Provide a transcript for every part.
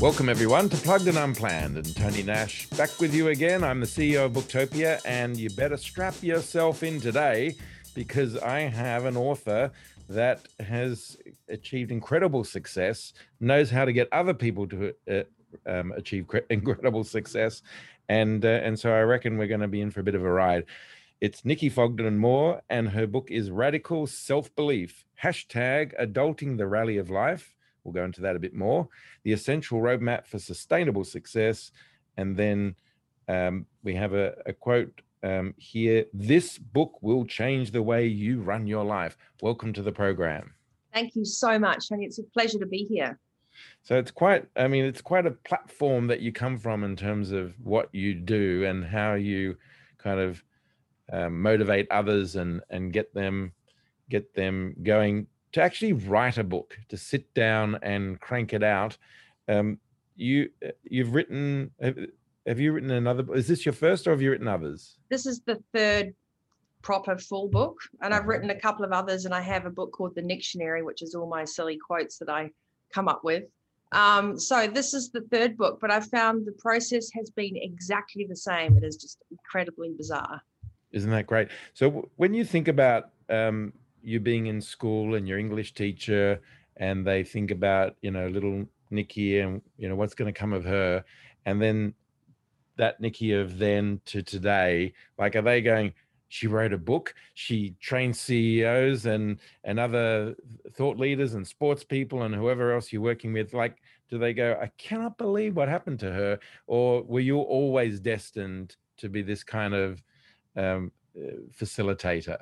Welcome, everyone, to Plugged and Unplanned. And Tony Nash back with you again. I'm the CEO of Booktopia, and you better strap yourself in today because I have an author that has achieved incredible success, knows how to get other people to uh, um, achieve incredible success. And, uh, and so I reckon we're going to be in for a bit of a ride. It's Nikki Fogden Moore, and her book is Radical Self Belief hashtag Adulting the Rally of Life We'll go into that a bit more. The essential roadmap for sustainable success. And then um, we have a, a quote um, here This book will change the way you run your life. Welcome to the program. Thank you so much, Tony. It's a pleasure to be here. So it's quite, I mean, it's quite a platform that you come from in terms of what you do and how you kind of um, motivate others and and get them get them going to actually write a book, to sit down and crank it out. Um, you uh, you've written. Have, have you written another? Is this your first, or have you written others? This is the third proper full book, and I've written a couple of others, and I have a book called The Dictionary, which is all my silly quotes that I come up with. Um, so this is the third book, but I found the process has been exactly the same. It is just incredibly bizarre. Isn't that great? So when you think about um, you being in school and your English teacher, and they think about you know little Nikki and you know what's going to come of her, and then that Nikki of then to today, like are they going? She wrote a book. She trained CEOs and and other thought leaders and sports people and whoever else you're working with. Like, do they go? I cannot believe what happened to her. Or were you always destined to be this kind of um, facilitator?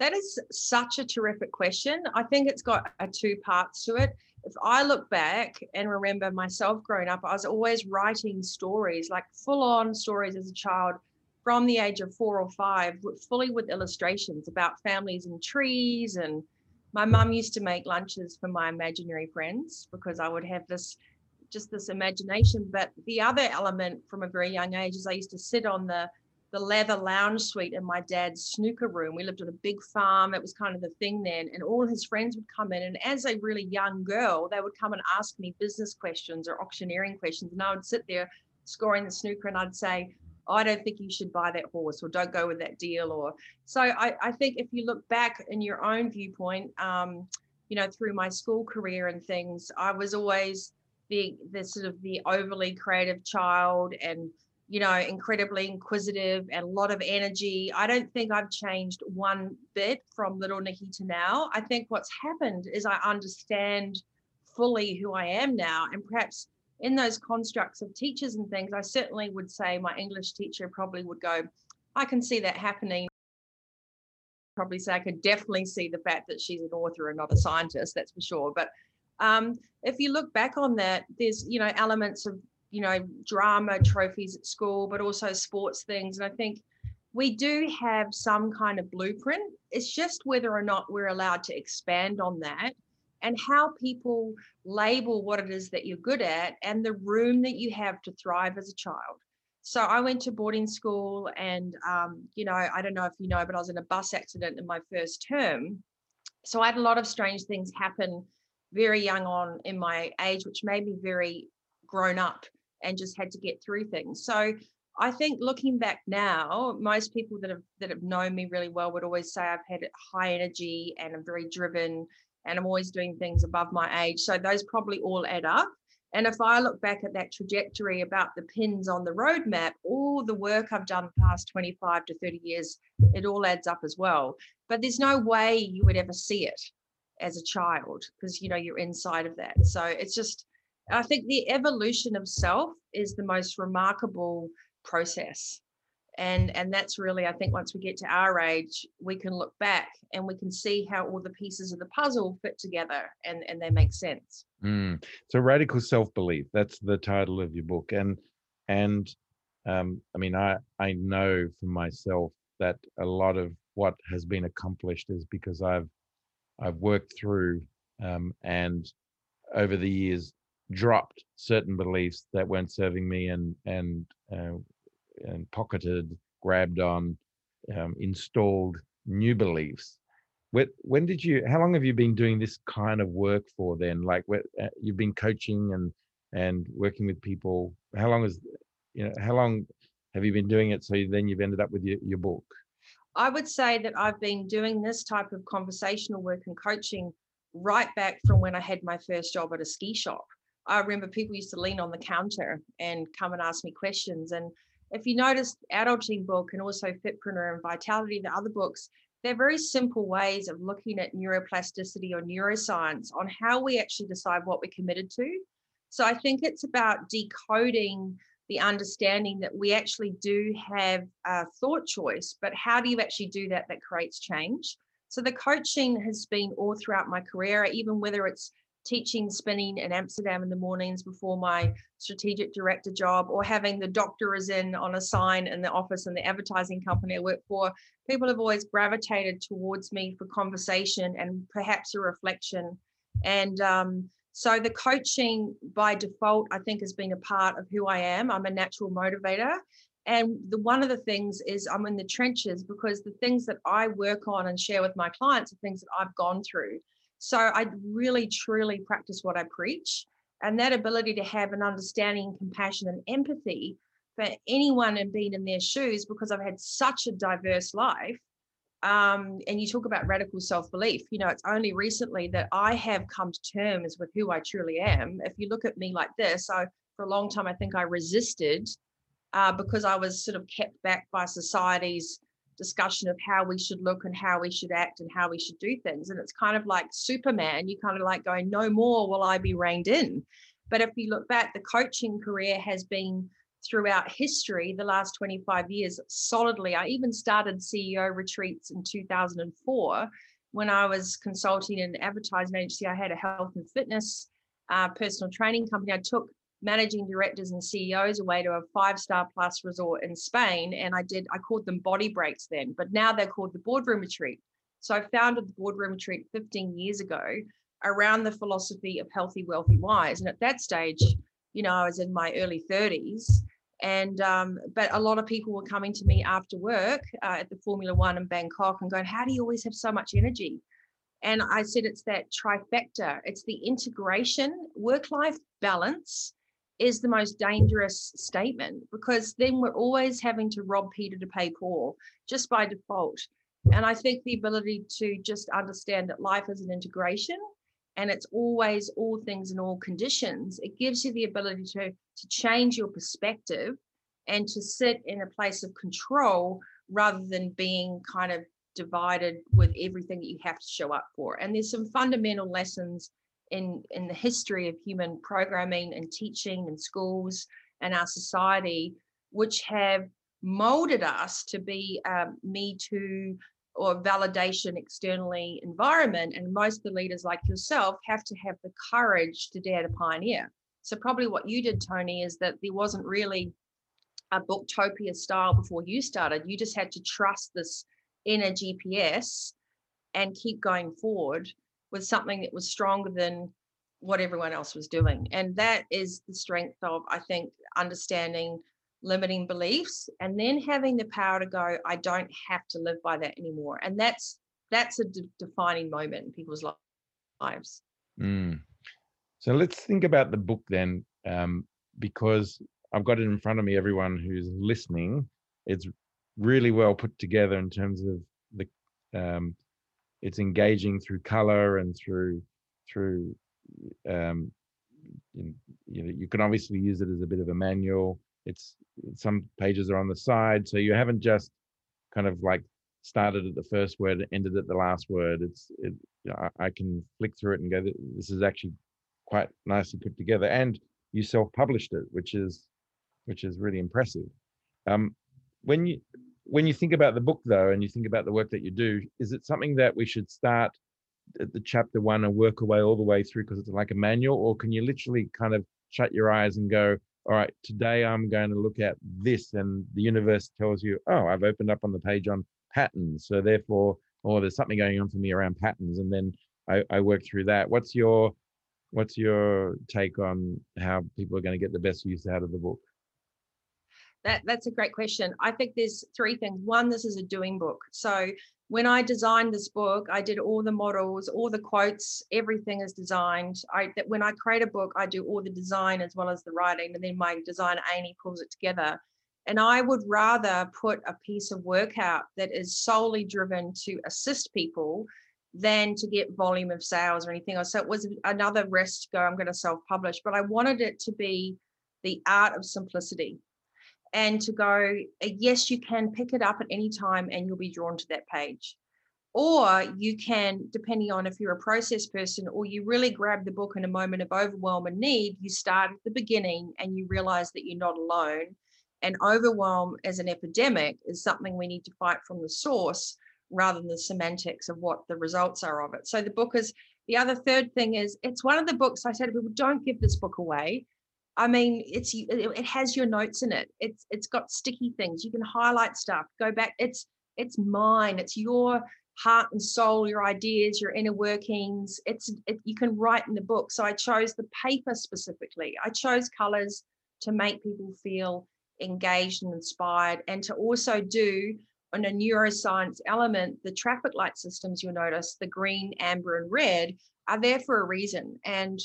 That is such a terrific question. I think it's got a two parts to it. If I look back and remember myself growing up, I was always writing stories, like full on stories as a child from the age of four or five, fully with illustrations about families and trees. And my mum used to make lunches for my imaginary friends because I would have this just this imagination. But the other element from a very young age is I used to sit on the the leather lounge suite in my dad's snooker room. We lived on a big farm. It was kind of the thing then. And all his friends would come in. And as a really young girl, they would come and ask me business questions or auctioneering questions. And I would sit there scoring the snooker and I'd say, I don't think you should buy that horse or don't go with that deal. Or so I, I think if you look back in your own viewpoint, um, you know, through my school career and things, I was always the the sort of the overly creative child and you know, incredibly inquisitive and a lot of energy. I don't think I've changed one bit from little Nikki to now. I think what's happened is I understand fully who I am now. And perhaps in those constructs of teachers and things, I certainly would say my English teacher probably would go, I can see that happening. Probably say I could definitely see the fact that she's an author and not a scientist, that's for sure. But um, if you look back on that, there's you know elements of you know, drama trophies at school, but also sports things. And I think we do have some kind of blueprint. It's just whether or not we're allowed to expand on that and how people label what it is that you're good at and the room that you have to thrive as a child. So I went to boarding school and, um, you know, I don't know if you know, but I was in a bus accident in my first term. So I had a lot of strange things happen very young on in my age, which made me very grown up and just had to get through things. So I think looking back now, most people that have that have known me really well would always say I've had high energy and I'm very driven and I'm always doing things above my age. So those probably all add up. And if I look back at that trajectory about the pins on the roadmap, all the work I've done the past 25 to 30 years, it all adds up as well. But there's no way you would ever see it as a child because you know you're inside of that. So it's just I think the evolution of self is the most remarkable process. And, and that's really, I think, once we get to our age, we can look back and we can see how all the pieces of the puzzle fit together and, and they make sense. Mm. So, radical self belief. That's the title of your book. And and um, I mean, I I know for myself that a lot of what has been accomplished is because I've I've worked through um, and over the years dropped certain beliefs that weren't serving me and and uh, and pocketed, grabbed on, um, installed new beliefs. When, did you? How long have you been doing this kind of work for? Then, like, uh, you've been coaching and and working with people. How long is you know how long have you been doing it? So then you've ended up with your, your book. I would say that I've been doing this type of conversational work and coaching right back from when I had my first job at a ski shop. I remember people used to lean on the counter and come and ask me questions. And if you notice, Adulting book and also Fitpreneur and Vitality, the other books, they're very simple ways of looking at neuroplasticity or neuroscience on how we actually decide what we're committed to. So I think it's about decoding the understanding that we actually do have a thought choice, but how do you actually do that that creates change? So the coaching has been all throughout my career, even whether it's teaching spinning in Amsterdam in the mornings before my strategic director job, or having the doctor is in on a sign in the office in the advertising company I work for. People have always gravitated towards me for conversation and perhaps a reflection. And um, so the coaching by default, I think, has been a part of who I am. I'm a natural motivator. And the one of the things is I'm in the trenches because the things that I work on and share with my clients are things that I've gone through. So I really truly practice what I preach. And that ability to have an understanding, compassion, and empathy for anyone and being in their shoes because I've had such a diverse life um, and you talk about radical self-belief you know it's only recently that i have come to terms with who i truly am if you look at me like this i for a long time i think i resisted uh, because i was sort of kept back by society's discussion of how we should look and how we should act and how we should do things and it's kind of like superman you kind of like going no more will i be reined in but if you look back the coaching career has been throughout history, the last 25 years, solidly. I even started CEO retreats in 2004 when I was consulting in an advertising agency. I had a health and fitness uh, personal training company. I took managing directors and CEOs away to a five star plus resort in Spain. And I did, I called them body breaks then, but now they're called the boardroom retreat. So I founded the boardroom retreat 15 years ago around the philosophy of healthy, wealthy, wise. And at that stage, you know, I was in my early 30s and um, but a lot of people were coming to me after work uh, at the Formula One in Bangkok and going, "How do you always have so much energy?" And I said, "It's that trifecta. It's the integration, work-life balance." Is the most dangerous statement because then we're always having to rob Peter to pay Paul just by default. And I think the ability to just understand that life is an integration and it's always all things in all conditions, it gives you the ability to, to change your perspective and to sit in a place of control rather than being kind of divided with everything that you have to show up for. And there's some fundamental lessons in, in the history of human programming and teaching and schools and our society, which have molded us to be me too or validation externally environment. And most of the leaders like yourself have to have the courage to dare to pioneer. So probably what you did, Tony, is that there wasn't really a booktopia style before you started. You just had to trust this inner GPS and keep going forward with something that was stronger than what everyone else was doing. And that is the strength of, I think, understanding limiting beliefs and then having the power to go i don't have to live by that anymore and that's that's a de- defining moment in people's lives mm. so let's think about the book then um, because i've got it in front of me everyone who's listening it's really well put together in terms of the um, it's engaging through color and through through um, you, know, you can obviously use it as a bit of a manual. It's some pages are on the side so you haven't just kind of like started at the first word ended at the last word. It's it, I, I can flick through it and go this is actually quite nicely put together and you self-published it which is which is really impressive. Um, when you when you think about the book though and you think about the work that you do is it something that we should start at the chapter one and work away all the way through because it's like a manual or can you literally kind of shut your eyes and go all right, today I'm going to look at this, and the universe tells you, oh, I've opened up on the page on patterns. So therefore, or oh, there's something going on for me around patterns, and then I, I work through that. What's your what's your take on how people are going to get the best use out of the book? That that's a great question. I think there's three things. One, this is a doing book. So when I designed this book, I did all the models, all the quotes, everything is designed. I that when I create a book, I do all the design as well as the writing, and then my designer Amy pulls it together. And I would rather put a piece of work out that is solely driven to assist people than to get volume of sales or anything else. So it was another risk to go, I'm going to self publish, but I wanted it to be the art of simplicity and to go, uh, yes, you can pick it up at any time and you'll be drawn to that page. Or you can, depending on if you're a process person or you really grab the book in a moment of overwhelm and need, you start at the beginning and you realize that you're not alone. And overwhelm as an epidemic is something we need to fight from the source rather than the semantics of what the results are of it. So the book is the other third thing is it's one of the books I said to people, don't give this book away. I mean, it's it has your notes in it. It's it's got sticky things. You can highlight stuff. Go back. It's it's mine. It's your heart and soul, your ideas, your inner workings. It's it, you can write in the book. So I chose the paper specifically. I chose colors to make people feel engaged and inspired, and to also do on a neuroscience element, the traffic light systems you'll notice, the green, amber, and red, are there for a reason. And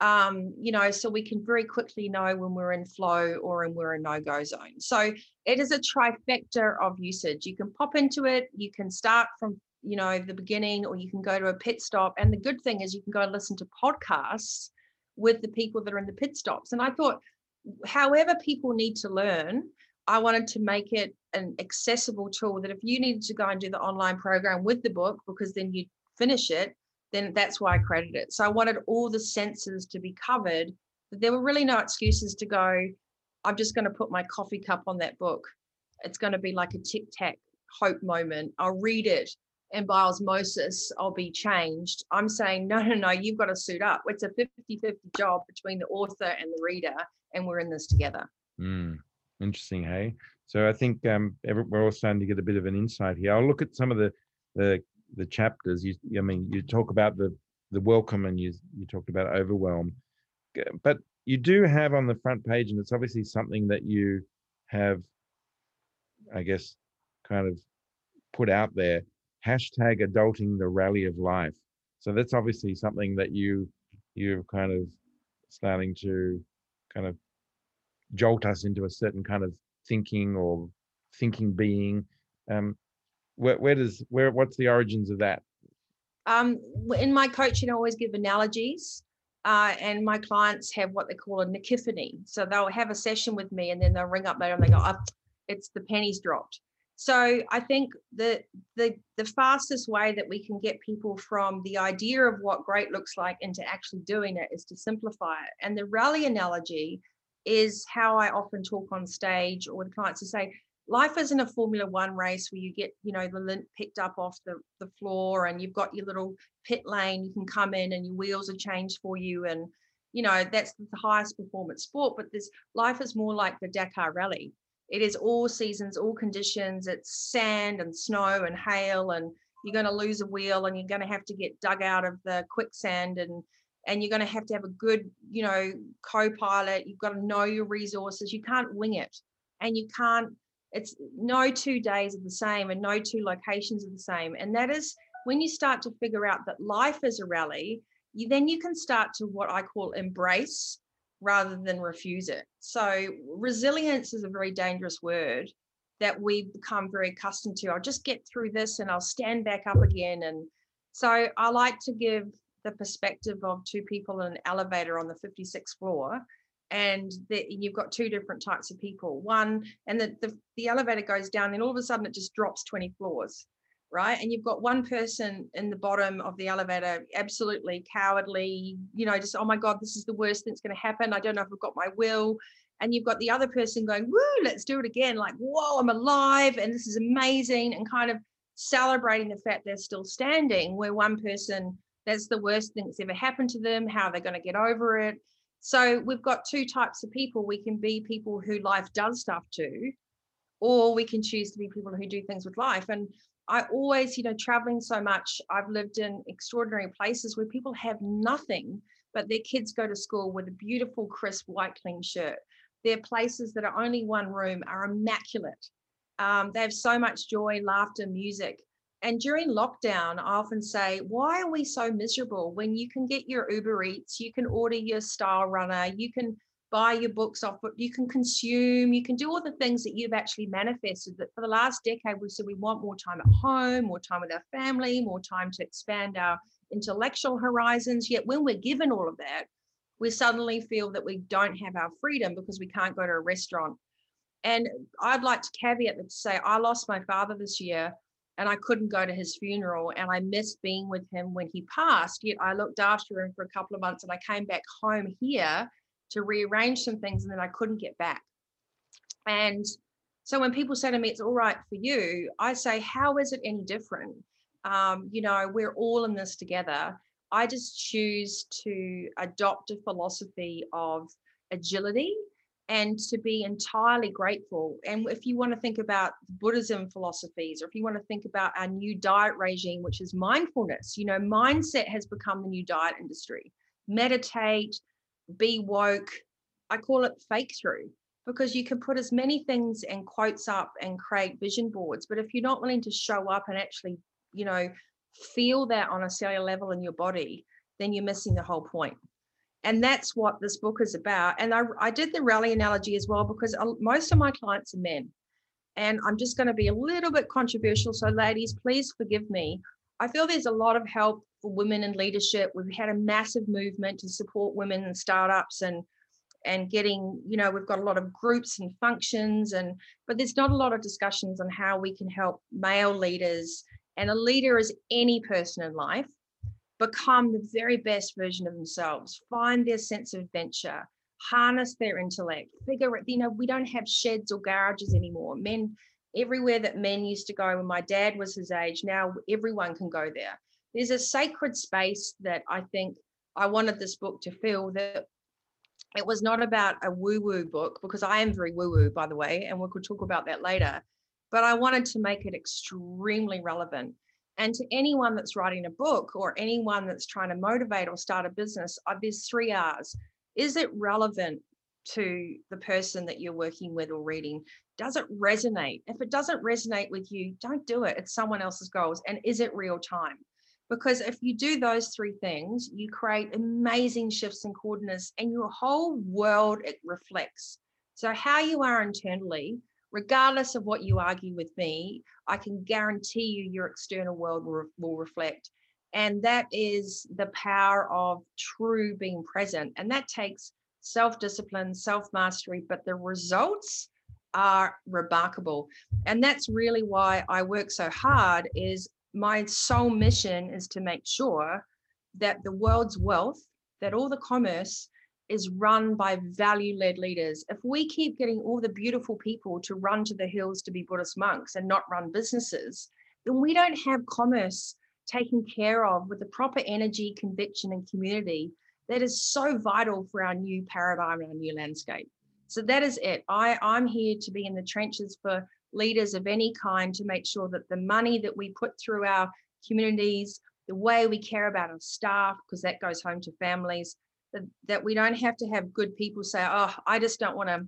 um, you know, so we can very quickly know when we're in flow or when we're in no-go zone. So it is a trifecta of usage. You can pop into it, you can start from you know the beginning, or you can go to a pit stop. And the good thing is you can go and listen to podcasts with the people that are in the pit stops. And I thought, however people need to learn, I wanted to make it an accessible tool that if you needed to go and do the online program with the book, because then you finish it, then that's why I created it. So I wanted all the senses to be covered. But there were really no excuses to go, I'm just going to put my coffee cup on that book. It's going to be like a tic tac hope moment. I'll read it and by osmosis, I'll be changed. I'm saying, no, no, no, you've got to suit up. It's a 50 50 job between the author and the reader, and we're in this together. Mm, interesting, hey? So I think um, we're all starting to get a bit of an insight here. I'll look at some of the the the chapters. You, I mean, you talk about the the welcome, and you you talked about overwhelm, but you do have on the front page, and it's obviously something that you have, I guess, kind of put out there. Hashtag adulting the rally of life. So that's obviously something that you you're kind of starting to kind of jolt us into a certain kind of thinking or thinking being. Um, where, where does where what's the origins of that? Um in my coaching i always give analogies uh, and my clients have what they call a nikiphany so they'll have a session with me and then they'll ring up later and they go oh, it's the pennies dropped. So i think the the the fastest way that we can get people from the idea of what great looks like into actually doing it is to simplify it. And the rally analogy is how i often talk on stage or with clients to say life isn't a Formula One race where you get, you know, the lint picked up off the, the floor and you've got your little pit lane, you can come in and your wheels are changed for you. And, you know, that's the highest performance sport. But this life is more like the Dakar Rally. It is all seasons, all conditions. It's sand and snow and hail, and you're going to lose a wheel and you're going to have to get dug out of the quicksand and and you're going to have to have a good, you know, co-pilot. You've got to know your resources. You can't wing it, and you can't it's no two days are the same and no two locations are the same. And that is when you start to figure out that life is a rally, you then you can start to what I call embrace rather than refuse it. So resilience is a very dangerous word that we've become very accustomed to. I'll just get through this and I'll stand back up again. And so I like to give the perspective of two people in an elevator on the 56th floor and you've got two different types of people. One and the, the, the elevator goes down and all of a sudden it just drops 20 floors right? And you've got one person in the bottom of the elevator absolutely cowardly you know just oh my god this is the worst thing that's going to happen. I don't know if i've got my will. And you've got the other person going woo let's do it again like whoa i'm alive and this is amazing and kind of celebrating the fact they're still standing where one person that's the worst thing that's ever happened to them how are they're going to get over it so we've got two types of people. We can be people who life does stuff to, or we can choose to be people who do things with life. And I always, you know, traveling so much, I've lived in extraordinary places where people have nothing, but their kids go to school with a beautiful, crisp, white, clean shirt. Their places that are only one room are immaculate. Um, they have so much joy, laughter, music. And during lockdown, I often say, why are we so miserable when you can get your Uber Eats, you can order your Style Runner, you can buy your books off, you can consume, you can do all the things that you've actually manifested. That for the last decade, we said we want more time at home, more time with our family, more time to expand our intellectual horizons. Yet when we're given all of that, we suddenly feel that we don't have our freedom because we can't go to a restaurant. And I'd like to caveat that to say I lost my father this year and I couldn't go to his funeral and I missed being with him when he passed. Yet I looked after him for a couple of months and I came back home here to rearrange some things and then I couldn't get back. And so when people say to me, it's all right for you, I say, how is it any different? Um, you know, we're all in this together. I just choose to adopt a philosophy of agility and to be entirely grateful. And if you want to think about Buddhism philosophies, or if you want to think about our new diet regime, which is mindfulness, you know, mindset has become the new diet industry. Meditate, be woke. I call it fake through because you can put as many things and quotes up and create vision boards. But if you're not willing to show up and actually, you know, feel that on a cellular level in your body, then you're missing the whole point and that's what this book is about. And i, I did the rally analogy as well because most of my clients are men. And i'm just going to be a little bit controversial so ladies please forgive me. I feel there's a lot of help for women in leadership. We've had a massive movement to support women and startups and and getting you know we've got a lot of groups and functions and but there's not a lot of discussions on how we can help male leaders and a leader is any person in life become the very best version of themselves, find their sense of adventure, harness their intellect, figure it, you know, we don't have sheds or garages anymore. Men, everywhere that men used to go when my dad was his age, now everyone can go there. There's a sacred space that I think I wanted this book to fill that it was not about a woo woo book because I am very woo woo, by the way, and we could talk about that later. But I wanted to make it extremely relevant and to anyone that's writing a book or anyone that's trying to motivate or start a business, uh, there's three R's. Is it relevant to the person that you're working with or reading? Does it resonate? If it doesn't resonate with you, don't do it. It's someone else's goals. And is it real time? Because if you do those three things, you create amazing shifts and coordinates, and your whole world it reflects. So, how you are internally regardless of what you argue with me, I can guarantee you your external world will, will reflect. And that is the power of true being present. And that takes self discipline, self mastery, but the results are remarkable. And that's really why I work so hard is my sole mission is to make sure that the world's wealth, that all the commerce is run by value led leaders. If we keep getting all the beautiful people to run to the hills to be Buddhist monks and not run businesses, then we don't have commerce taken care of with the proper energy, conviction, and community that is so vital for our new paradigm and our new landscape. So that is it. I, I'm here to be in the trenches for leaders of any kind to make sure that the money that we put through our communities, the way we care about our staff, because that goes home to families, that, we don't have to have good people say, oh, I just don't want to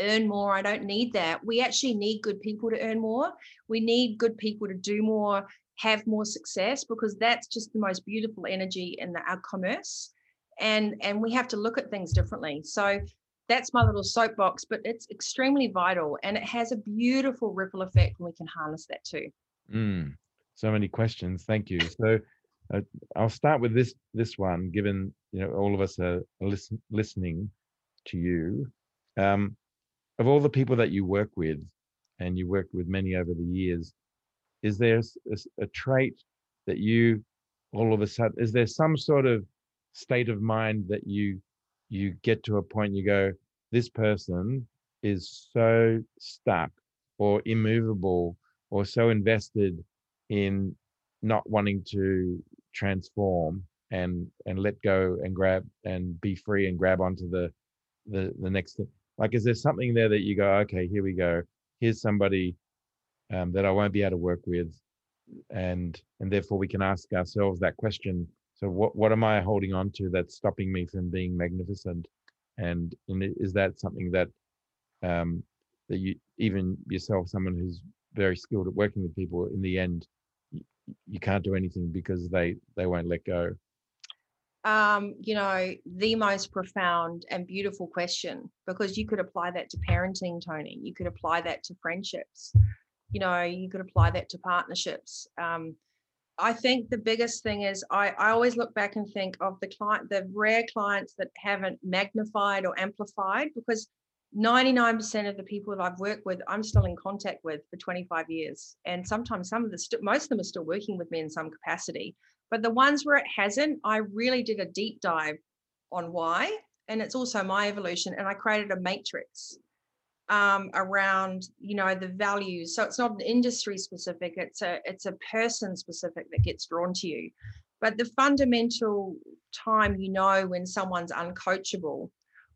earn more. I don't need that. We actually need good people to earn more. We need good people to do more, have more success, because that's just the most beautiful energy in the, our commerce. And, and we have to look at things differently. So that's my little soapbox, but it's extremely vital and it has a beautiful ripple effect when we can harness that too. Mm, so many questions. Thank you. So uh, I'll start with this this one, given you know all of us are, listen, listening to you. Um, of all the people that you work with, and you worked with many over the years, is there a, a trait that you all of a sudden is there some sort of state of mind that you you get to a point you go this person is so stuck or immovable or so invested in not wanting to transform and and let go and grab and be free and grab onto the the the next thing. Like is there something there that you go okay here we go. Here's somebody um, that i won't be able to work with and and therefore we can ask ourselves that question so what what am i holding on to that's stopping me from being magnificent? And, and is that something that um, that you even yourself, someone who's very skilled at working with people, in the end, you, can't do anything because they they won't let go. Um, you know, the most profound and beautiful question because you could apply that to parenting, Tony. You could apply that to friendships. You know, you could apply that to partnerships. Um, I think the biggest thing is I, I always look back and think of the client, the rare clients that haven't magnified or amplified because 99% of the people that I've worked with, I'm still in contact with for 25 years. And sometimes some of the, st- most of them are still working with me in some capacity. But the ones where it hasn't, I really did a deep dive on why. And it's also my evolution. And I created a matrix um, around, you know, the values. So it's not an industry specific, it's a, it's a person specific that gets drawn to you. But the fundamental time you know when someone's uncoachable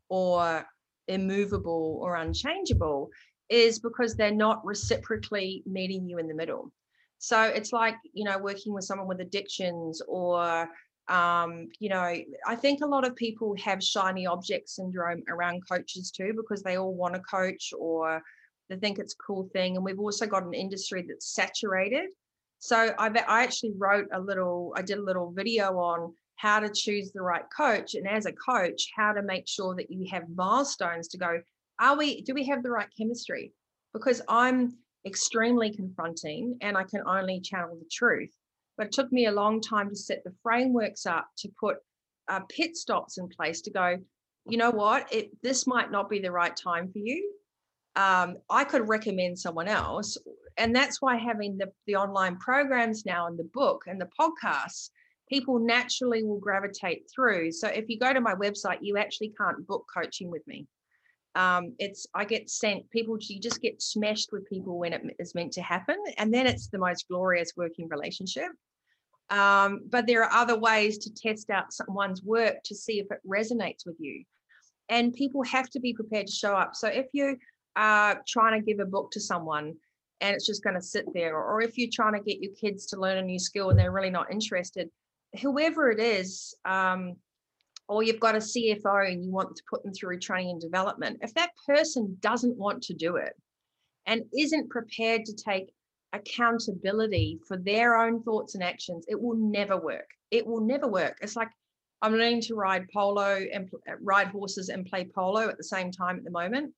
or immovable or unchangeable is because they're not reciprocally meeting you in the middle. So it's like, you know, working with someone with addictions or, um, you know, I think a lot of people have shiny object syndrome around coaches too, because they all want to coach or they think it's a cool thing. And we've also got an industry that's saturated. So I, I actually wrote a little, I did a little video on how to choose the right coach and as a coach how to make sure that you have milestones to go are we do we have the right chemistry? Because i'm extremely confronting and i can only channel the truth. But it took me a long time to set the frameworks up to put uh, pit stops in place to go you know what? It this might not be the right time for you. Um, i could recommend someone else. And that's why having the, the online programs now and the book and the podcasts people naturally will gravitate through. So if you go to my website, you actually can't book coaching with me. Um, it's I get sent people. You just get smashed with people when it is meant to happen, and then it's the most glorious working relationship. Um, but there are other ways to test out someone's work to see if it resonates with you. And people have to be prepared to show up. So if you are trying to give a book to someone and it's just going to sit there, or if you're trying to get your kids to learn a new skill and they're really not interested, whoever it is, um, or you've got a CFO and you want to put them through training and development, if that person doesn't want to do it and isn't prepared to take accountability for their own thoughts and actions, it will never work. It will never work. It's like I'm learning to ride polo and ride horses and play polo at the same time at the moment.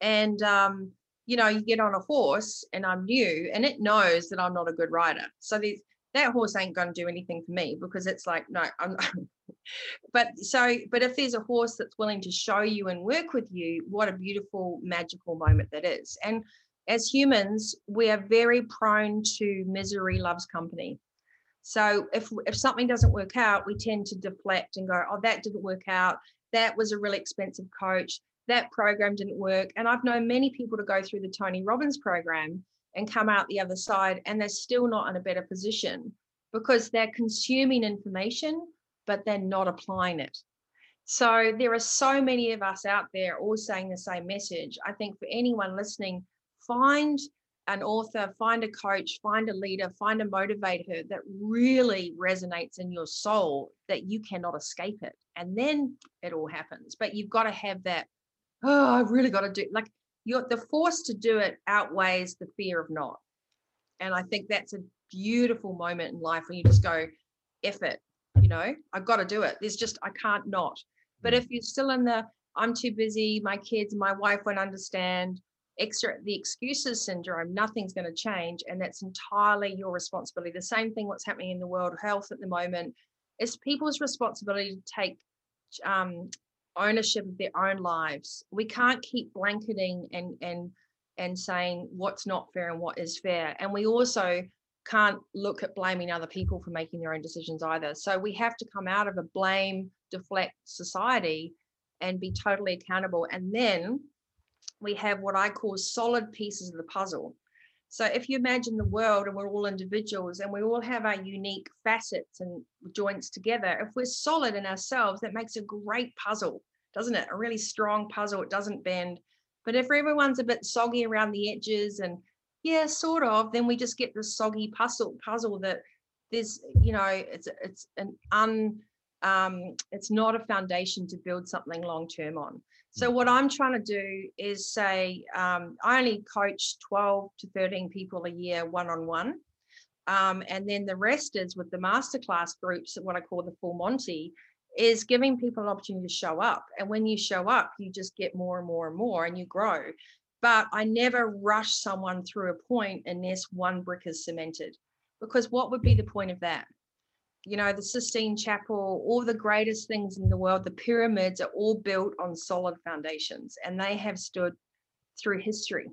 And um, you know, you get on a horse and I'm new and it knows that I'm not a good rider. So these that horse ain't going to do anything for me because it's like no i'm but so but if there's a horse that's willing to show you and work with you what a beautiful magical moment that is. And as humans we are very prone to misery loves company. So if if something doesn't work out we tend to deflect and go oh that didn't work out. That was a really expensive coach. That program didn't work. And i've known many people to go through the tony robbins program and come out the other side and they're still not in a better position because they're consuming information but they're not applying it. So there are so many of us out there all saying the same message. I think for anyone listening find an author find a coach find a leader find a motivator that really resonates in your soul that you cannot escape it and then it all happens. But you've got to have that oh i've really got to do like you're the force to do it outweighs the fear of not. And i think that's a beautiful moment in life when you just go F it you know? I've got to do it. There's just i can't not. But mm. if you're still in the i'm too busy my kids my wife won't understand extra the excuses syndrome nothing's going to change and that's entirely your responsibility. The same thing what's happening in the world health at the moment. Is people's responsibility to take um, ownership of their own lives. We can't keep blanketing and and and saying what's not fair and what is fair. And we also can't look at blaming other people for making their own decisions either. So we have to come out of a blame deflect society and be totally accountable. And then we have what I call solid pieces of the puzzle. So if you imagine the world and we're all individuals and we all have our unique facets and joints together, if we're solid in ourselves, that makes a great puzzle, doesn't it? A really strong puzzle. It doesn't bend. But if everyone's a bit soggy around the edges and yeah, sort of, then we just get this soggy puzzle puzzle that there's, you know, it's it's an un um, it's not a foundation to build something long term on. So what I'm trying to do is say um, I only coach 12 to 13 people a year one on one. and then the rest is with the masterclass groups, what I call the full Monty, is giving people an opportunity to show up. And when you show up, you just get more and more and more and you grow. But I never rush someone through a point unless one brick is cemented. Because what would be the point of that? You know, the Sistine Chapel, all the greatest things in the world, the pyramids are all built on solid foundations and they have stood through history.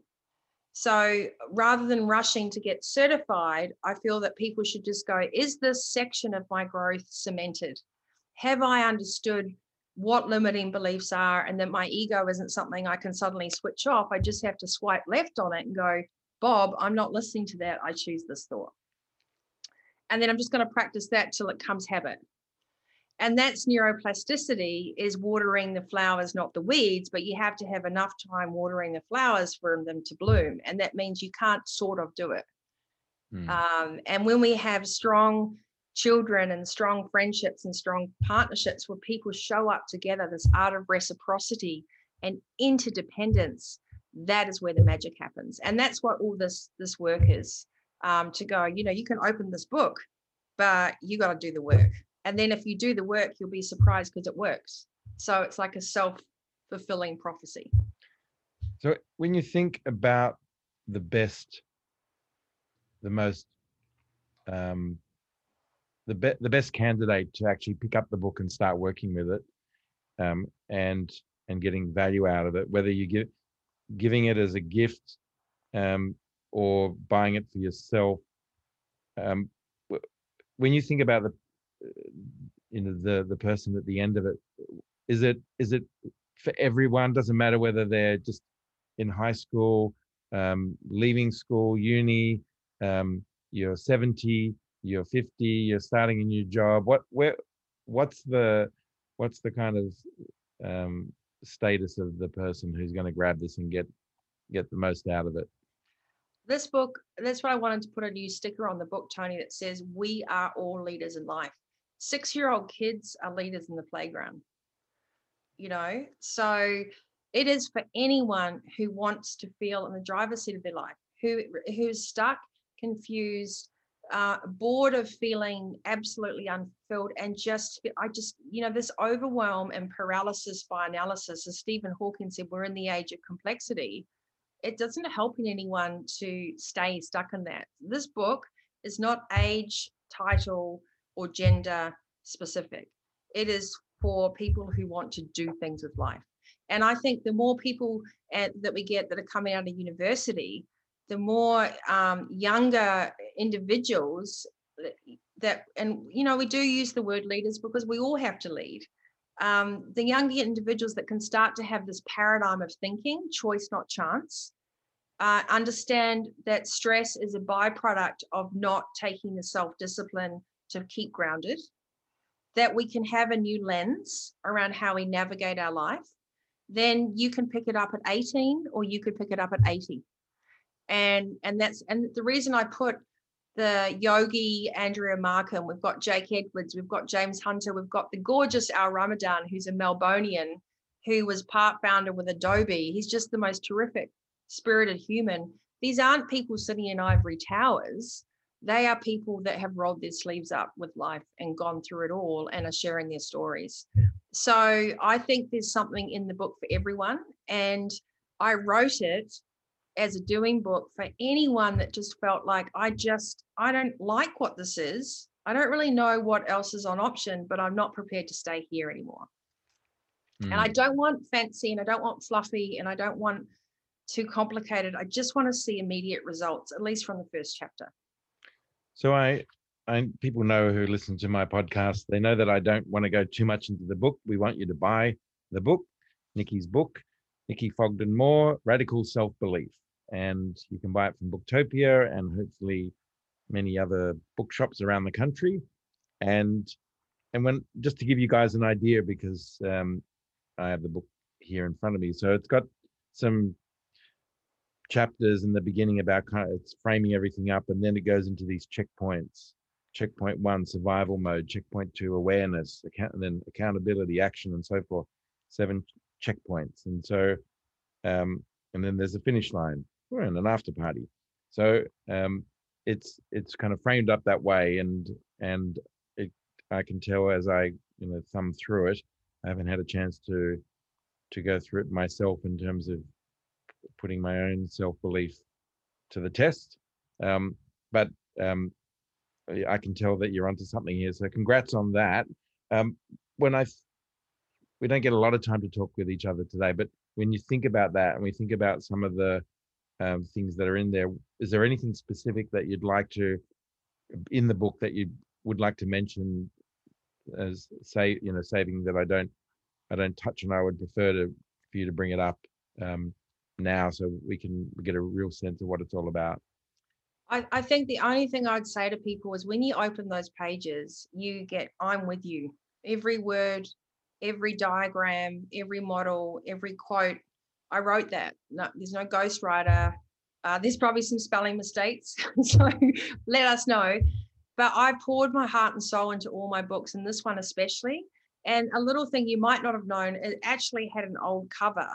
So rather than rushing to get certified, I feel that people should just go, is this section of my growth cemented? have I understood what limiting beliefs are and that my ego isn't something I can suddenly switch off? I just have to swipe left on it and go, Bob, I'm not listening to that. I choose this thought. And then I'm just going to practice that till it comes habit. And that's neuroplasticity is watering the flowers, not the weeds, but you have to have enough time watering the flowers for them to bloom. And that means you can't sort of do it. Hmm. Um, and when we have strong children and strong friendships and strong partnerships where people show up together, this art of reciprocity and interdependence, that is where the magic happens. And that's what all this this work is. Um, to go, you know, you can open this book, but you got to do the work. And then if you do the work, you'll be surprised because it works. So it's like a self-fulfilling prophecy. So when you think about the best, the most um, the be- the best candidate to actually pick up the book and start working with it, um, and and getting value out of it, whether you give giving it as a gift um, or buying it for yourself. Um, when you think about the you know the the person at the end of it, is it is it for everyone? Doesn't matter whether they're just in high school, um, leaving school, uni, um, you're 70, you're 50 you're starting a new job what where what's the what's the kind of um, status of the person who's going to grab this and get get the most out of it this book that's why i wanted to put a new sticker on the book tony that says we are all leaders in life. Six year old kids are leaders in the playground you know? So it is for anyone who wants to feel in the driver's seat of their life who who's stuck confused uh, bored of feeling absolutely unfulfilled and just i just you know this overwhelm and paralysis by analysis as stephen hawking said we're in the age of complexity it doesn't help in anyone to stay stuck in that. This book is not age title or gender specific. It is for people who want to do things with life. And i think the more people at, that we get that are coming out of university the more um, younger individuals that, and you know, we do use the word leaders because we all have to lead. Um, the younger individuals that can start to have this paradigm of thinking, choice, not chance, uh, understand that stress is a byproduct of not taking the self discipline to keep grounded, that we can have a new lens around how we navigate our life, then you can pick it up at 18 or you could pick it up at 80 and and that's and the reason I put the yogi Andrea Markham, we've got Jake Edwards, we've got James Hunter, we've got the gorgeous Al Ramadan, who's a Melburnian, who was part founder with Adobe. He's just the most terrific, spirited human. These aren't people sitting in ivory towers. They are people that have rolled their sleeves up with life and gone through it all and are sharing their stories. So I think there's something in the book for everyone. And I wrote it as a doing book for anyone that just felt like I just I don't like what this is. I don't really know what else is on option, but I'm not prepared to stay here anymore. Mm. And I hmm. don't want fancy and I don't want fluffy and I don't want too complicated. I just want to see immediate results, at least from the first chapter. So I I, people know who listen to my podcast, they know that I don't want to go too much into the book. We want you to buy the book, Nikki's book, Nikki Fogden Moore, Radical Self Belief and you can buy it from Booktopia and hopefully many other bookshops around the country. And and when just to give you guys an idea, because um, I have the book here in front of me, so it's got some chapters in the beginning about kind of it's framing everything up, and then it goes into these checkpoints. checkpoint one, survival mode, checkpoint two, awareness, account, and then accountability, action, and so forth. Seven checkpoints. And so, um, and then there's a finish line and an after party. So um, it's it's kind of framed up that way, and and it, I can tell as I you know thumb through it. I haven't had a chance to to go through it myself in terms of putting my own self belief to the test. Um, but um, I can tell that you're onto something here. So congrats on that. Um, when I, we don't get a lot of time to talk with each other today, but when you think about that and we think about some of the um, things that are in there, is there anything specific that you'd like to, in the book that you would like to mention as say, you know, saving that I don't, I don't touch and I would prefer to, for you to bring it up um, now so we can get a real sense of what it's all about. I, I think the only thing I'd say to people is when you open those pages, you get I'm with you. Every word, every diagram, every model, every quote. I wrote that. No, there's no ghostwriter. Uh, there's probably some spelling mistakes. so let us know. But I poured my heart and soul into all my books, and this one especially. And a little thing you might not have known, it actually had an old cover.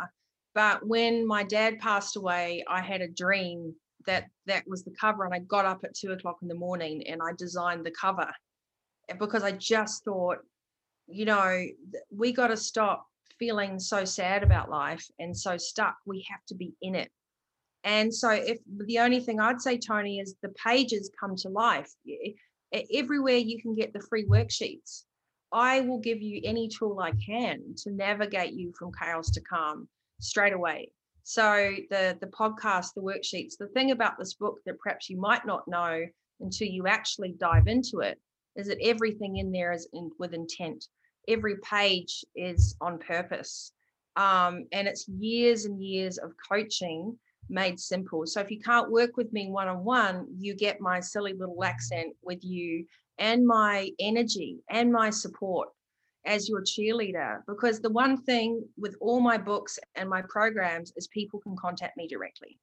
But when my dad passed away, I had a dream that that was the cover and i got up at two o'clock in the morning and i designed the cover because i just thought you know we got to stop feeling so sad about life and so stuck we have to be in it. And so if the only thing i'd say tony is the pages come to life. Everywhere you can get the free worksheets. I will give you any tool i can to navigate you from chaos to calm straight away. So the the podcast, the worksheets, the thing about this book that perhaps you might not know until you actually dive into it is that everything in there is in, with intent. Every page is on purpose. Um, and it's years and years of coaching made simple. So if you can't work with me one on one, you get my silly little accent with you and my energy and my support as your cheerleader because the one thing with all my books and my programs is people can contact me directly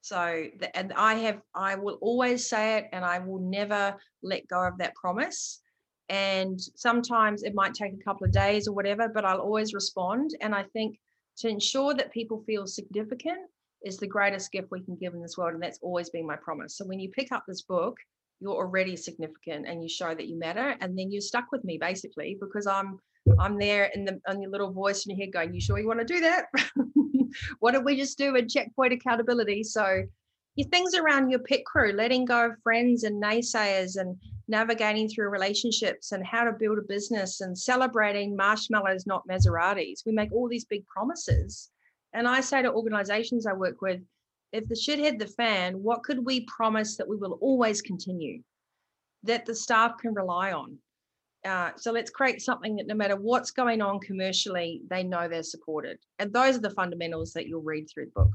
so and i have i will always say it and i will never let go of that promise and sometimes it might take a couple of days or whatever but i'll always respond. And i think to ensure that people feel significant is the greatest gift we can give in this world and that's always been my promise. So when you pick up this book you're already significant and you show that you matter and then you're stuck with me basically because i'm i'm there in the on your little voice in your head going you sure you want to do that? What did we just do in checkpoint accountability? So your things around your pit crew letting go of friends and naysayers and navigating through relationships and how to build a business and celebrating marshmallows not maseratis we make all these big promises and i say to organizations i work with if the shit hit the fan, what could we promise that we will always continue, that the staff can rely on? Uh, so let's create something that no matter what's going on commercially, they know they're supported. And those are the fundamentals that you'll read through the book.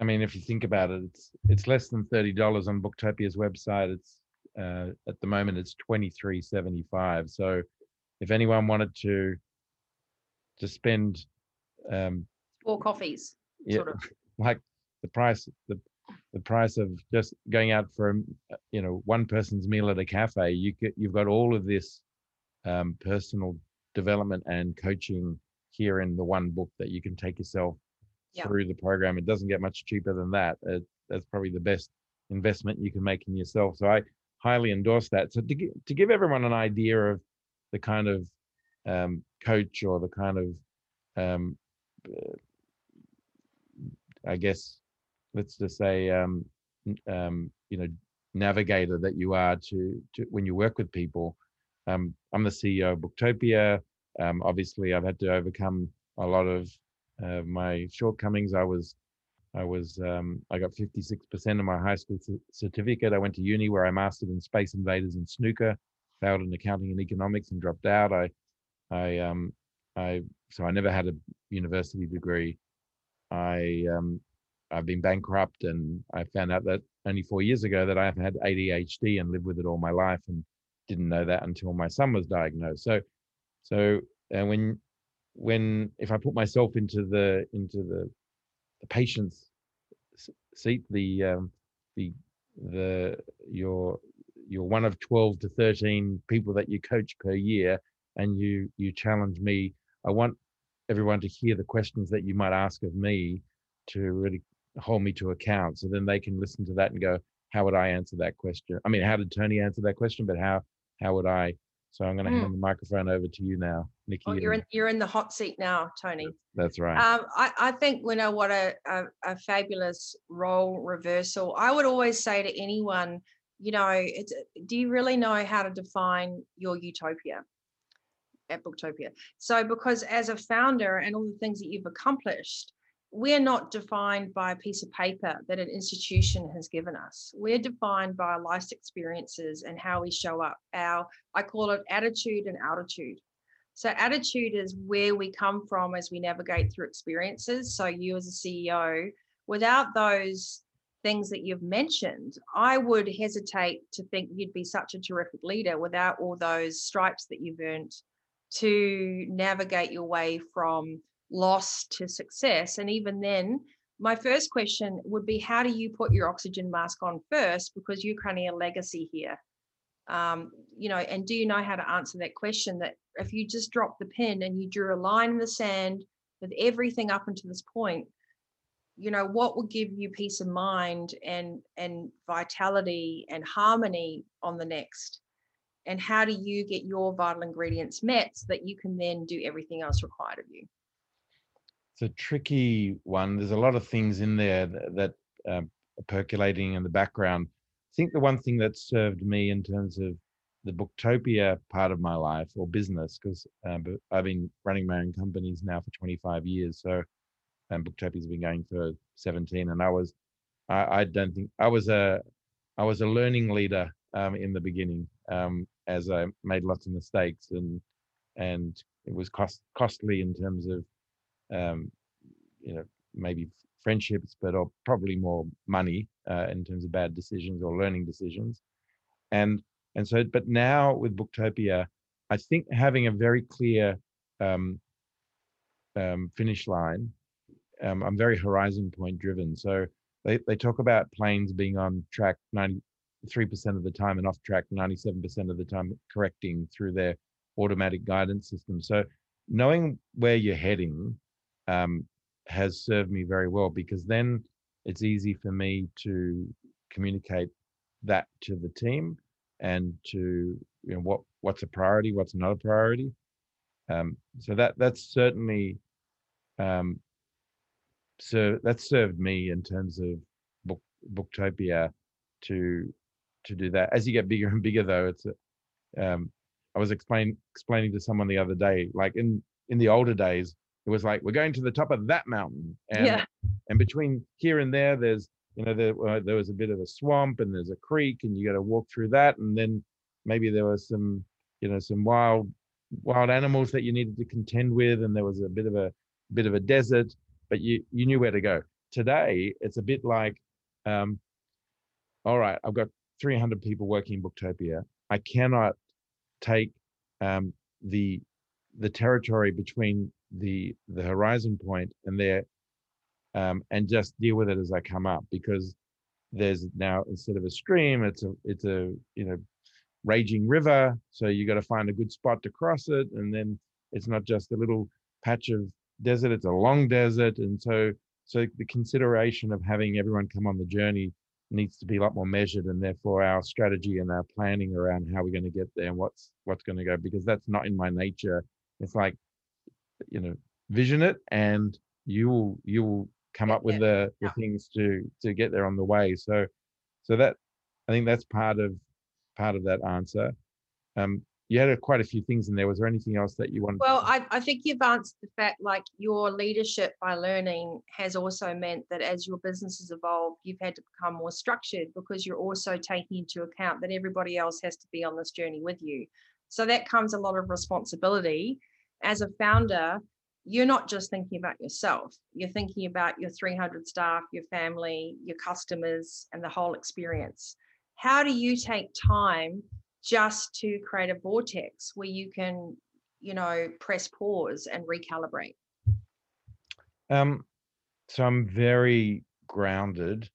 I mean, if you think about it, it's it's less than thirty dollars on Booktopia's website. It's uh, at the moment it's twenty three seventy five. So, if anyone wanted to to spend um, four coffees, yeah, sort of. like the price the the price of just going out for you know one person's meal at a cafe you get you've got all of this um, personal development and coaching here in the one book that you can take yourself yeah. through the program it doesn't get much cheaper than that it, that's probably the best investment you can make in yourself so i highly endorse that so to, to give everyone an idea of the kind of um, coach or the kind of um, i guess let's just say um, um, you know navigator that you are to, to when you work with people um, i'm the ceo of booktopia um, obviously i've had to overcome a lot of uh, my shortcomings i was i was um, i got 56% of my high school c- certificate. I went to uni where i mastered in space invaders and snooker failed in accounting and economics and dropped out. I i um i so i never had a university degree. I um I've been bankrupt, and I found out that only four years ago that I've had ADHD and lived with it all my life, and didn't know that until my son was diagnosed. So, so and when when if I put myself into the into the the patient's seat, the um, the the your you're one of 12 to 13 people that you coach per year and you you challenge me i want everyone to hear the questions that you might ask of me to really hold me to account. So then they can listen to that and go how would i answer that question? I mean how did tony answer that question? But how how would i so i'm going to mm. hand the microphone over to you now nikki oh, you're in you're in the hot seat now tony. That's right. Um, I, I think you know what a, a, a fabulous role reversal. I would always say to anyone you know it's do you really know how to define your utopia? At booktopia. So because as a founder and all the things that you've accomplished we're not defined by a piece of paper that an institution has given us. We're defined by our life's experiences and how we show up. Our, I call it attitude and altitude. So, attitude is where we come from as we navigate through experiences. So, you as a CEO, without those things that you've mentioned, I would hesitate to think you'd be such a terrific leader without all those stripes that you've earned to navigate your way from loss to success. And even then, my first question would be how do you put your oxygen mask on first? Because you're creating a legacy here. Um, you know, and do you know how to answer that question? That if you just drop the pin and you drew a line in the sand with everything up until this point, you know, what will give you peace of mind and and vitality and harmony on the next? And how do you get your vital ingredients met so that you can then do everything else required of you? It's a tricky one. There's a lot of things in there that, that um, are percolating in the background. I think the one thing that served me in terms of the Booktopia part of my life or business, because uh, I've been running my own companies now for 25 years. So, and Booktopia's been going for 17, and I was, I, I don't think I was a, I was a learning leader um, in the beginning, um, as I made lots of mistakes and and it was cost costly in terms of um, you know, maybe friendships, but or probably more money uh, in terms of bad decisions or learning decisions. And and so, but now with Booktopia, I think having a very clear um, um, finish line. Um, I'm very horizon point driven. So they, they talk about planes being on track 93% of the time and off track 97% of the time, correcting through their automatic guidance system. So knowing where you're heading um, has served me very well because then it's easy for me to communicate that to the team and to you know what what's a priority what's not a priority. Um, so that that's certainly um, so that's served me in terms of book booktopia to to do that. As you get bigger and bigger though it's um, i was explain, explaining to someone the other day like in in the older days it was like we're going to the top of that mountain. And yeah. and between here and there there's you know there, uh, there was a bit of a swamp and there's a creek and you got to walk through that. And then maybe there was some you know some wild wild animals that you needed to contend with and there was a bit of a bit of a desert but you you knew where to go. Today it's a bit like um all right i've got 300 people working in booktopia. I cannot take um the the territory between the the horizon point and there um, and just deal with it as I come up because there's now instead of a stream it's a it's a you know raging river so you got to find a good spot to cross it and then it's not just a little patch of desert it's a long desert and so so the consideration of having everyone come on the journey needs to be a lot more measured and therefore our strategy and our planning around how we're going to get there and what's what's going to go because that's not in my nature. It's like you know vision it and you will you will come up with the, the things to to get there on the way. So so that i think that's part of part of that answer. Um you had a, quite a few things in there. Was there anything else that you wanted well I, I think you've answered the fact like your leadership by learning has also meant that as your business has evolved you've had to become more structured because you're also taking into account that everybody else has to be on this journey with you. So that comes a lot of responsibility as a founder, you're not just thinking about yourself, you're thinking about your 300 staff, your family, your customers, and the whole experience. How do you take time just to create a vortex where you can, you know, press pause and recalibrate? Um, so I'm very grounded.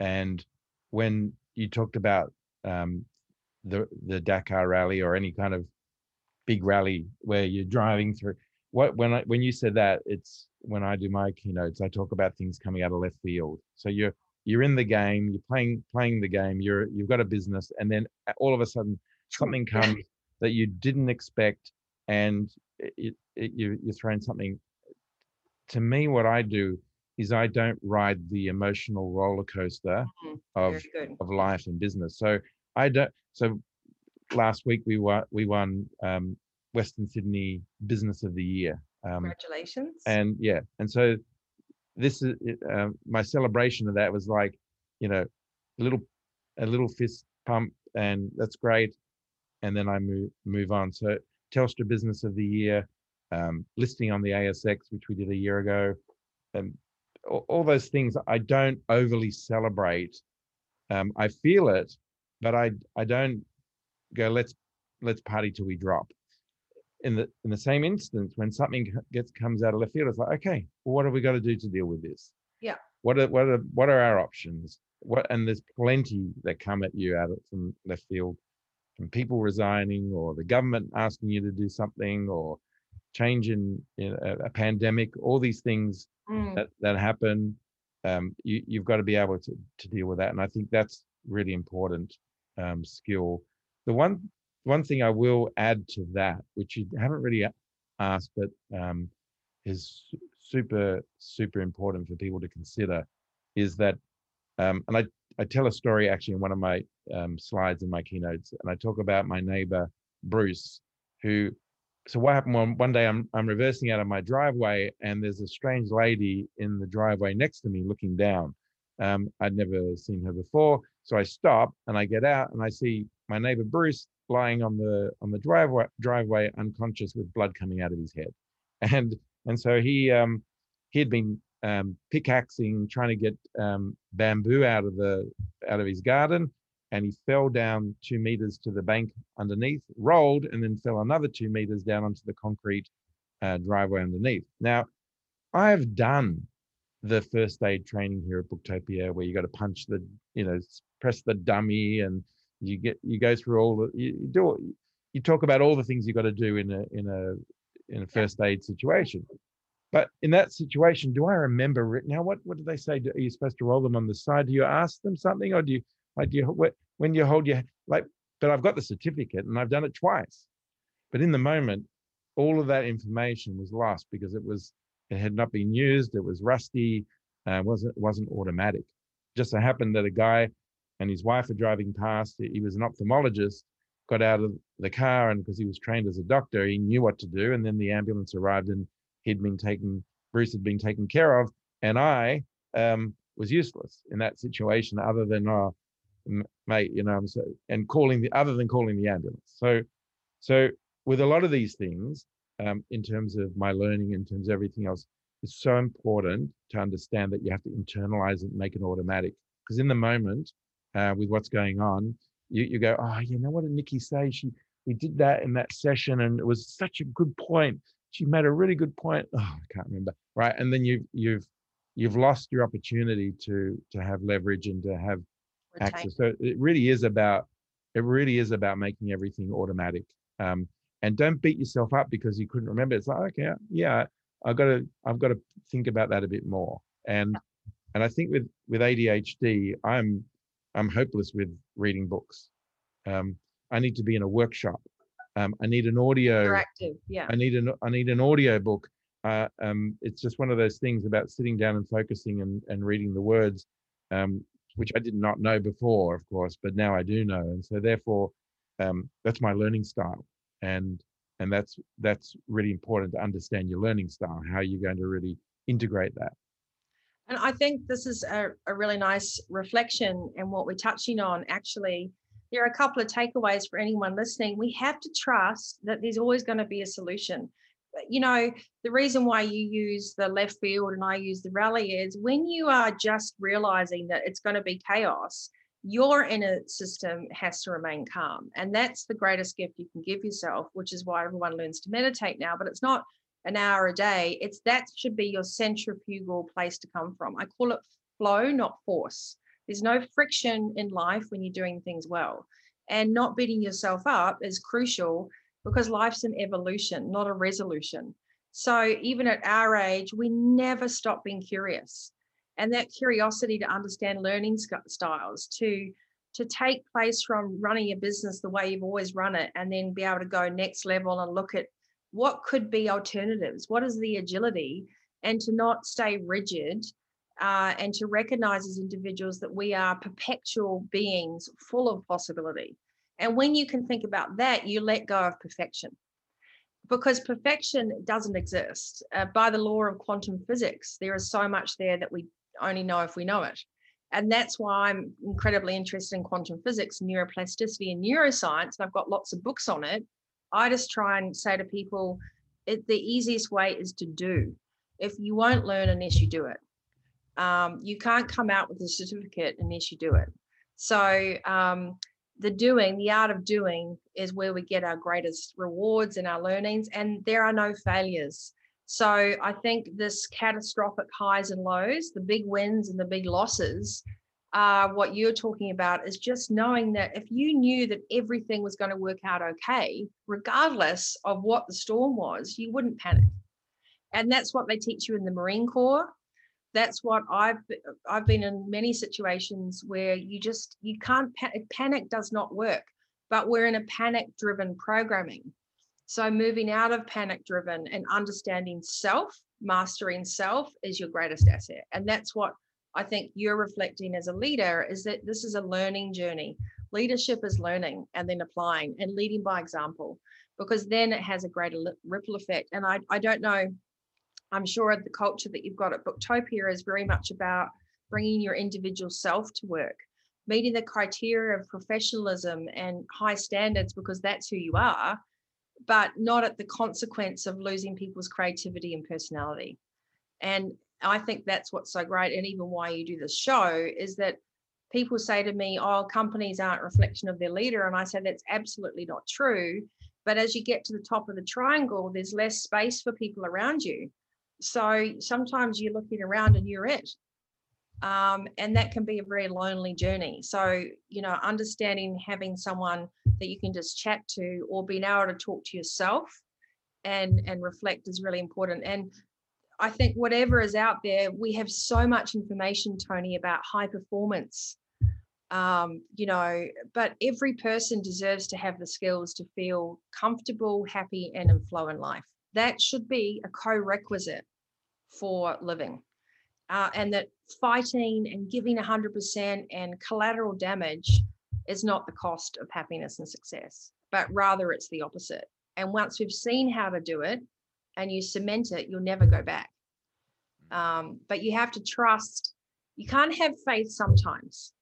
And when you talked about um, the the Dakar rally or any kind of big rally where you're driving through. What when I when you said that, it's when I do my keynotes, I talk about things coming out of left field. So you're you're in the game, you're playing playing the game, you're you've got a business, and then all of a sudden something comes that you didn't expect, and it, it, you you're throwing something. To me, what I do is I don't ride the emotional roller coaster mm-hmm. of of life and business. So I don't. So last week we won we won um, Western Sydney Business of the Year. Um, Congratulations! And yeah, and so this is uh, my celebration of that was like, you know, a little a little fist pump, and that's great. And then I move move on. So Telstra Business of the Year, um, listing on the ASX, which we did a year ago, and all, all those things I don't overly celebrate. Um, I feel it, but I I don't go let's let's party till we drop. In the in the same instance, when something gets comes out of left field, it's like okay, well, what have we got to do to deal with this? Yeah. What are what are what are our options? What and there's plenty that come at you out of from left field, from people resigning or the government asking you to do something or change in, in a, a pandemic. All these things mm. that that happen. Um, you, you've got to be able to, to deal with that. And I think that's really important um, skill. The one one thing I will add to that, which you haven't really asked, but um, is super super important for people to consider, is that, um, and I I tell a story actually in one of my um, slides in my keynotes, and I talk about my neighbor Bruce, who. So what happened one one day I'm I'm reversing out of my driveway and there's a strange lady in the driveway next to me looking down. Um, I'd never seen her before, so I stop and I get out and I see my neighbor Bruce lying on the on the driveway driveway unconscious with blood coming out of his head. And and so he um he had been um pickaxing trying to get um bamboo out of the out of his garden and he fell down two meters to the bank underneath rolled and then fell another two meters down onto the concrete uh, driveway underneath. Now i've done the first aid training here at booktopia where you got to punch the you know press the dummy and you get you go through all the you, you do you talk about all the things you got to do in a in a in a first aid situation. But in that situation do i remember now what what do they say? Are you supposed to roll them on the side? Do you ask them something or do you like do you when you hold your like but i've got the certificate and i've done it twice. But in the moment all of that information was lost because it was it had not been used it was rusty uh, wasn't wasn't automatic. Just so happened that a guy and his wife were driving past. He was an ophthalmologist, got out of the car, and because he was trained as a doctor, he knew what to do. And then the ambulance arrived, and he'd been taken, Bruce had been taken care of, and I um, was useless in that situation, other than, oh, mate, you know, so, and calling the, other than calling the ambulance. So, so with a lot of these things, um, in terms of my learning, in terms of everything else, it's so important to understand that you have to internalize it and make it automatic. Because in the moment, uh, with what's going on, you, you go, oh, you know what did Nikki say? She we did that in that session, and it was such a good point. She made a really good point. Oh, I can't remember. Right, and then you've you've you've lost your opportunity to to have leverage and to have access. So it really is about it really is about making everything automatic. Um, and don't beat yourself up because you couldn't remember. It's like, okay, yeah, I've got to I've got to think about that a bit more. And and I think with with ADHD, I'm I'm hopeless with reading books. Um, I need to be in a workshop. Um, I need an audio. Interactive, yeah. I need an I need an audio book. Uh, um, it's just one of those things about sitting down and focusing and, and reading the words, um, which I did not know before, of course, but now I do know, and so therefore, um, that's my learning style, and and that's that's really important to understand your learning style, how you're going to really integrate that. And I think this is a, a really nice reflection and what we're touching on. Actually, there are a couple of takeaways for anyone listening. We have to trust that there's always going to be a solution. You know, the reason why you use the left field and I use the rally is when you are just realizing that it's going to be chaos, your inner system has to remain calm. And that's the greatest gift you can give yourself, which is why everyone learns to meditate now. But it's not an hour a day it's that should be your centrifugal place to come from i call it flow not force there's no friction in life when you're doing things well And not beating yourself up is crucial because life's an evolution, not a resolution. So even at our age, we never stop being curious. And that curiosity to understand learning styles, to to take place from running your business the way you've always run it, and then be able to go next level and look at what could be alternatives, what is the agility, and to not stay rigid, uh, and to recognize as individuals that we are perpetual beings full of possibility. And when you can think about that, you let go of perfection because perfection doesn't exist. Uh, by the law of quantum physics, there is so much there that we only know if we know it. And that's why I'm incredibly interested in quantum physics, neuroplasticity, and neuroscience. And I've got lots of books on it. I just try and say to people, it, the easiest way is to do. If you won't learn unless you do it, um, you can't come out with a certificate unless you do it. So um, the doing, the art of doing, is where we get our greatest rewards and our learnings, and there are no failures. So I think this catastrophic highs and lows, the big wins and the big losses, uh, what you're talking about is just knowing that if you knew that everything was going to work out okay, regardless of what the storm was, you wouldn't panic. And that's what they teach you in the Marine Corps that's what I've I've been in many situations where you just you can't panic Panic does not work, but we're in a panic driven programming. So moving out of panic driven and understanding self, mastering self is your greatest asset, and that's what I think you're reflecting as a leader is that this is a learning journey. Leadership is learning and then applying and leading by example, because then it has a greater ripple effect. And I I don't know I'm sure the culture that you've got at Booktopia is very much about bringing your individual self to work, meeting the criteria of professionalism and high standards because that's who you are, but not at the consequence of losing people's creativity and personality. And I think that's what's so great, and even why you do this show is that people say to me, "Oh, companies aren't reflection of their leader," and I say that's absolutely not true. But as you get to the top of the triangle, there's less space for people around you. So sometimes you're looking around and you're it. Um, and that can be a very lonely journey. So, you know, understanding having someone that you can just chat to or being able to talk to yourself and and reflect is really important. And I think whatever is out there, we have so much information, Tony, about high performance. Um, you know, but every person deserves to have the skills to feel comfortable, happy, and in flow in life. That should be a co-requisite for living. Uh, and that fighting and giving 100% and collateral damage is not the cost of happiness and success, but rather it's the opposite. And once we've seen how to do it and you cement it, you'll never go back. Um, but you have to trust. You can't have faith sometimes.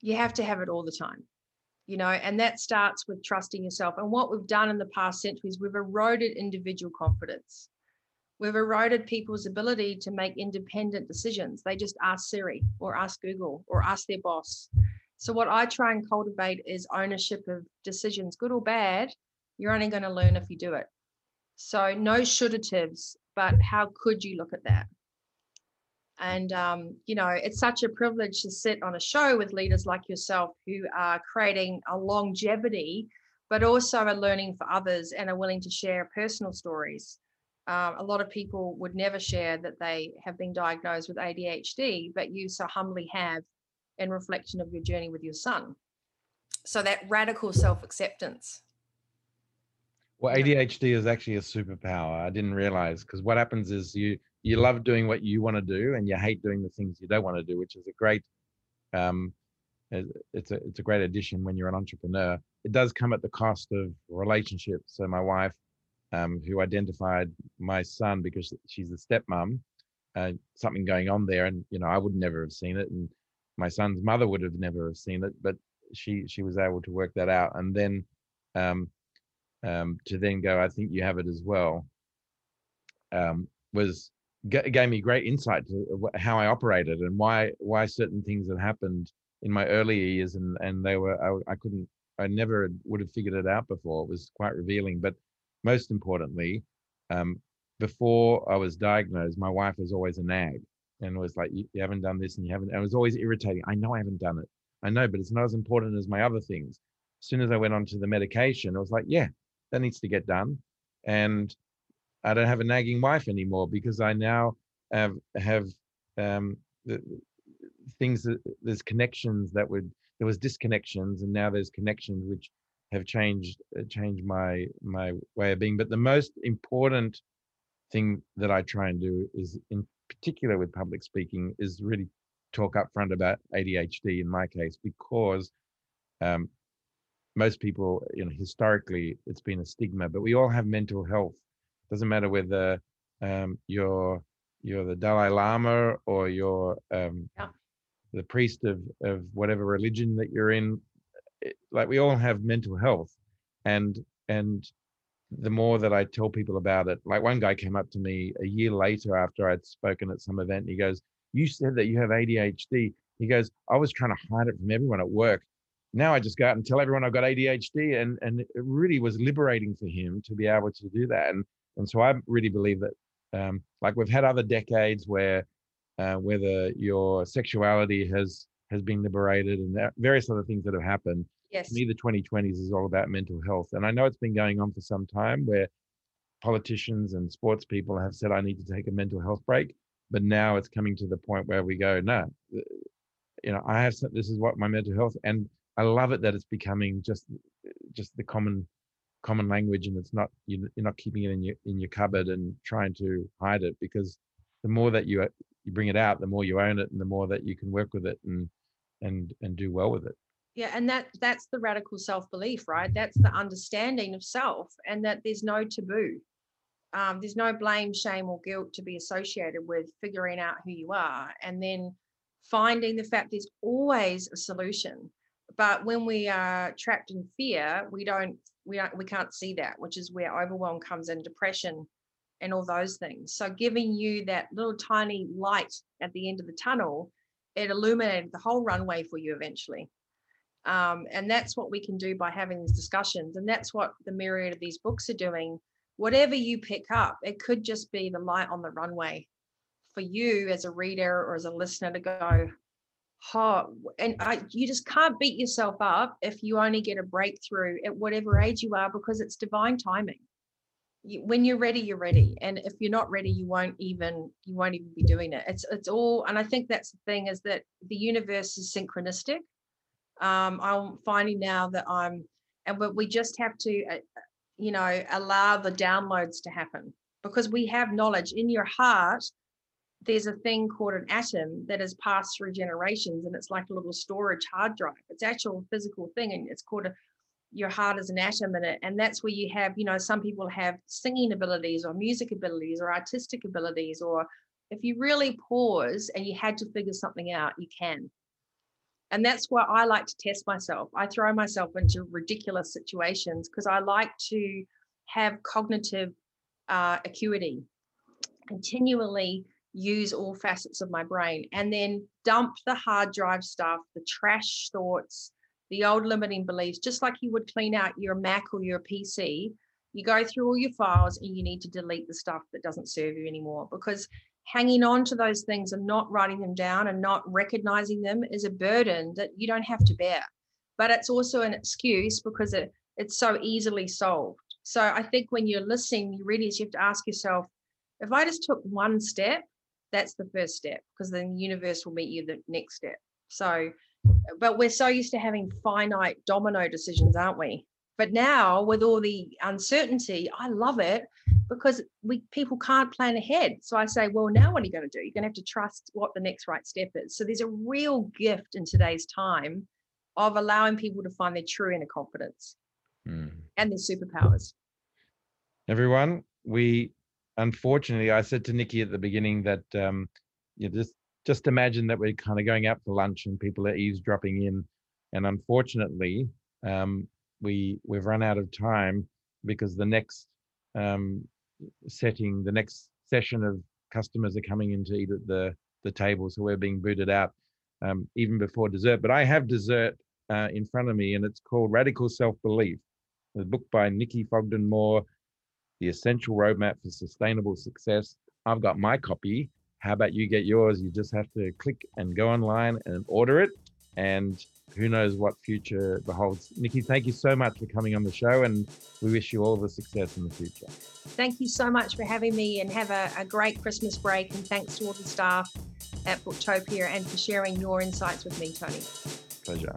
You have to have it all the time, you know, and that starts with trusting yourself. And what we've done in the past centuries, we've eroded individual confidence. We've eroded people's ability to make independent decisions. They just ask Siri or ask Google or ask their boss. So, what I try and cultivate is ownership of decisions, good or bad. You're only going to learn if you do it. So, no shouldatives, but how could you look at that? And, um, you know, it's such a privilege to sit on a show with leaders like yourself who are creating a longevity, but also are learning for others and are willing to share personal stories um, a lot of people would never share that they have been diagnosed with ADHD, but you so humbly have in reflection of your journey with your son. So that radical self acceptance. Well, ADHD is actually a superpower. I didn't realize because what happens is you you love doing what you want to do and you hate doing the things you don't want to do, which is a great um, it's a it's a great addition when you're an entrepreneur. It does come at the cost of relationships. So my wife um, who identified my son because she's a stepmom, uh, something going on there, and you know I would never have seen it, and my son's mother would have never have seen it, but she she was able to work that out, and then um, um, to then go, I think you have it as well, um, was g- gave me great insight to how I operated and why why certain things had happened in my early years, and and they were I, I couldn't I never would have figured it out before. It was quite revealing, but most importantly, um, before I was diagnosed, my wife was always a nag and was like, you, you haven't done this and you haven't. And it was always irritating. I know I haven't done it. I know, but it's not as important as my other things. as soon as I went onto the medication, I was like, yeah, that needs to get done. And I don't have a nagging wife anymore because I now have have um, the, things that there's connections that would there was disconnections and now there's connections which have changed uh, changed my my way of being. But the most important thing that I try and do is in particular with public speaking is really talk up front about ADHD in my case because um, most people, you know, historically it's been a stigma, but we all have mental health. Doesn't matter whether um, you're you're the Dalai Lama or you're um, yeah. the priest of of whatever religion that you're in. It, like we all have mental health, and and the more that I tell people about it, like one guy came up to me a year later after I'd spoken at some event, and he goes, "You said that you have ADHD." He goes, "I was trying to hide it from everyone at work." Now I just go out and tell everyone I've got ADHD, and and it really was liberating for him to be able to do that. And and so I really believe that, um, like we've had other decades where, uh, whether your sexuality has has been liberated and various other things that have happened. Yes. To me, the 2020s is all about mental health, and I know it's been going on for some time where politicians and sports people have said I need to take a mental health break, but now it's coming to the point where we go, no, you know, I have some, this is what my mental health and I love it that it's becoming just just the common common language, and it's not you're not keeping it in your in your cupboard and trying to hide it because the more that you you bring it out, the more you own it, and the more that you can work with it and and and do well with it. Yeah, and that that's the radical self belief, right? That's the understanding of self, and that there's no taboo. Um, there's no blame, shame, or guilt to be associated with figuring out who you are, and then finding the fact there's always a solution but when we are trapped in fear we don't we don't we can't see that which is where overwhelm comes in depression and all those things. So giving you that little tiny light at the end of the tunnel it illuminated the whole runway for you eventually. Um, and that's what we can do by having these discussions and that's what the myriad of these books are doing. Whatever you pick up it could just be the light on the runway for you as a reader or as a listener to go hard and I, you just can't beat yourself up if you only get a breakthrough at whatever age you are because it's divine timing. When you're ready you're ready and if you're not ready you won't even you won't even be doing it. It's it's all and i think that's the thing is that the universe is synchronistic. Um i'm finding now that i'm and but we just have to uh, you know allow the downloads to happen because we have knowledge in your heart there's a thing called an atom that has passed through generations and it's like a little storage hard drive. It's actual physical thing and it's called a your heart is an atom in it. And that's where you have you know some people have singing abilities or music abilities or artistic abilities or if you really pause and you had to figure something out you can. And that's why i like to test myself. I throw myself into ridiculous situations because i like to have cognitive uh, acuity. Continually use all facets of my brain and then dump the hard drive stuff, the trash thoughts, the old limiting beliefs, just like you would clean out your Mac or your PC. You go through all your files and you need to delete the stuff that doesn't serve you anymore because hanging on to those things and not writing them down and not recognizing them is a burden that you don't have to bear. But it's also an excuse because it, it's so easily solved. So I think when you're listening, you really you have to ask yourself, if I just took one step that's the first step because then the universe will meet you the next step. So but we're so used to having finite domino decisions aren't we? But now with all the uncertainty i love it because we people can't plan ahead. So i say well now what are you going to do? You're going to have to trust what the next right step is. So there's a real gift in today's time of allowing people to find their true inner confidence mm. and their superpowers. Everyone we unfortunately, I said to Nikki at the beginning that um, you just just imagine that we're kind of going out for lunch and people are eavesdropping in, and unfortunately, um, we we've run out of time because the next um, setting, the next session of customers are coming in to eat at the the table, so we're being booted out um, even before dessert. But I have dessert uh, in front of me, and it's called Radical Self Belief, the book by Nikki Fogden Moore the essential roadmap for sustainable success. I've got my copy. How about you get yours? You just have to click and go online and order it. and who knows what future beholds. Nikki, thank you so much for coming on the show, and we wish you all the success in the future. Thank you so much for having me, and have a, a great Christmas break. And thanks to all the staff at Booktopia and for sharing your insights with me, Tony. Pleasure.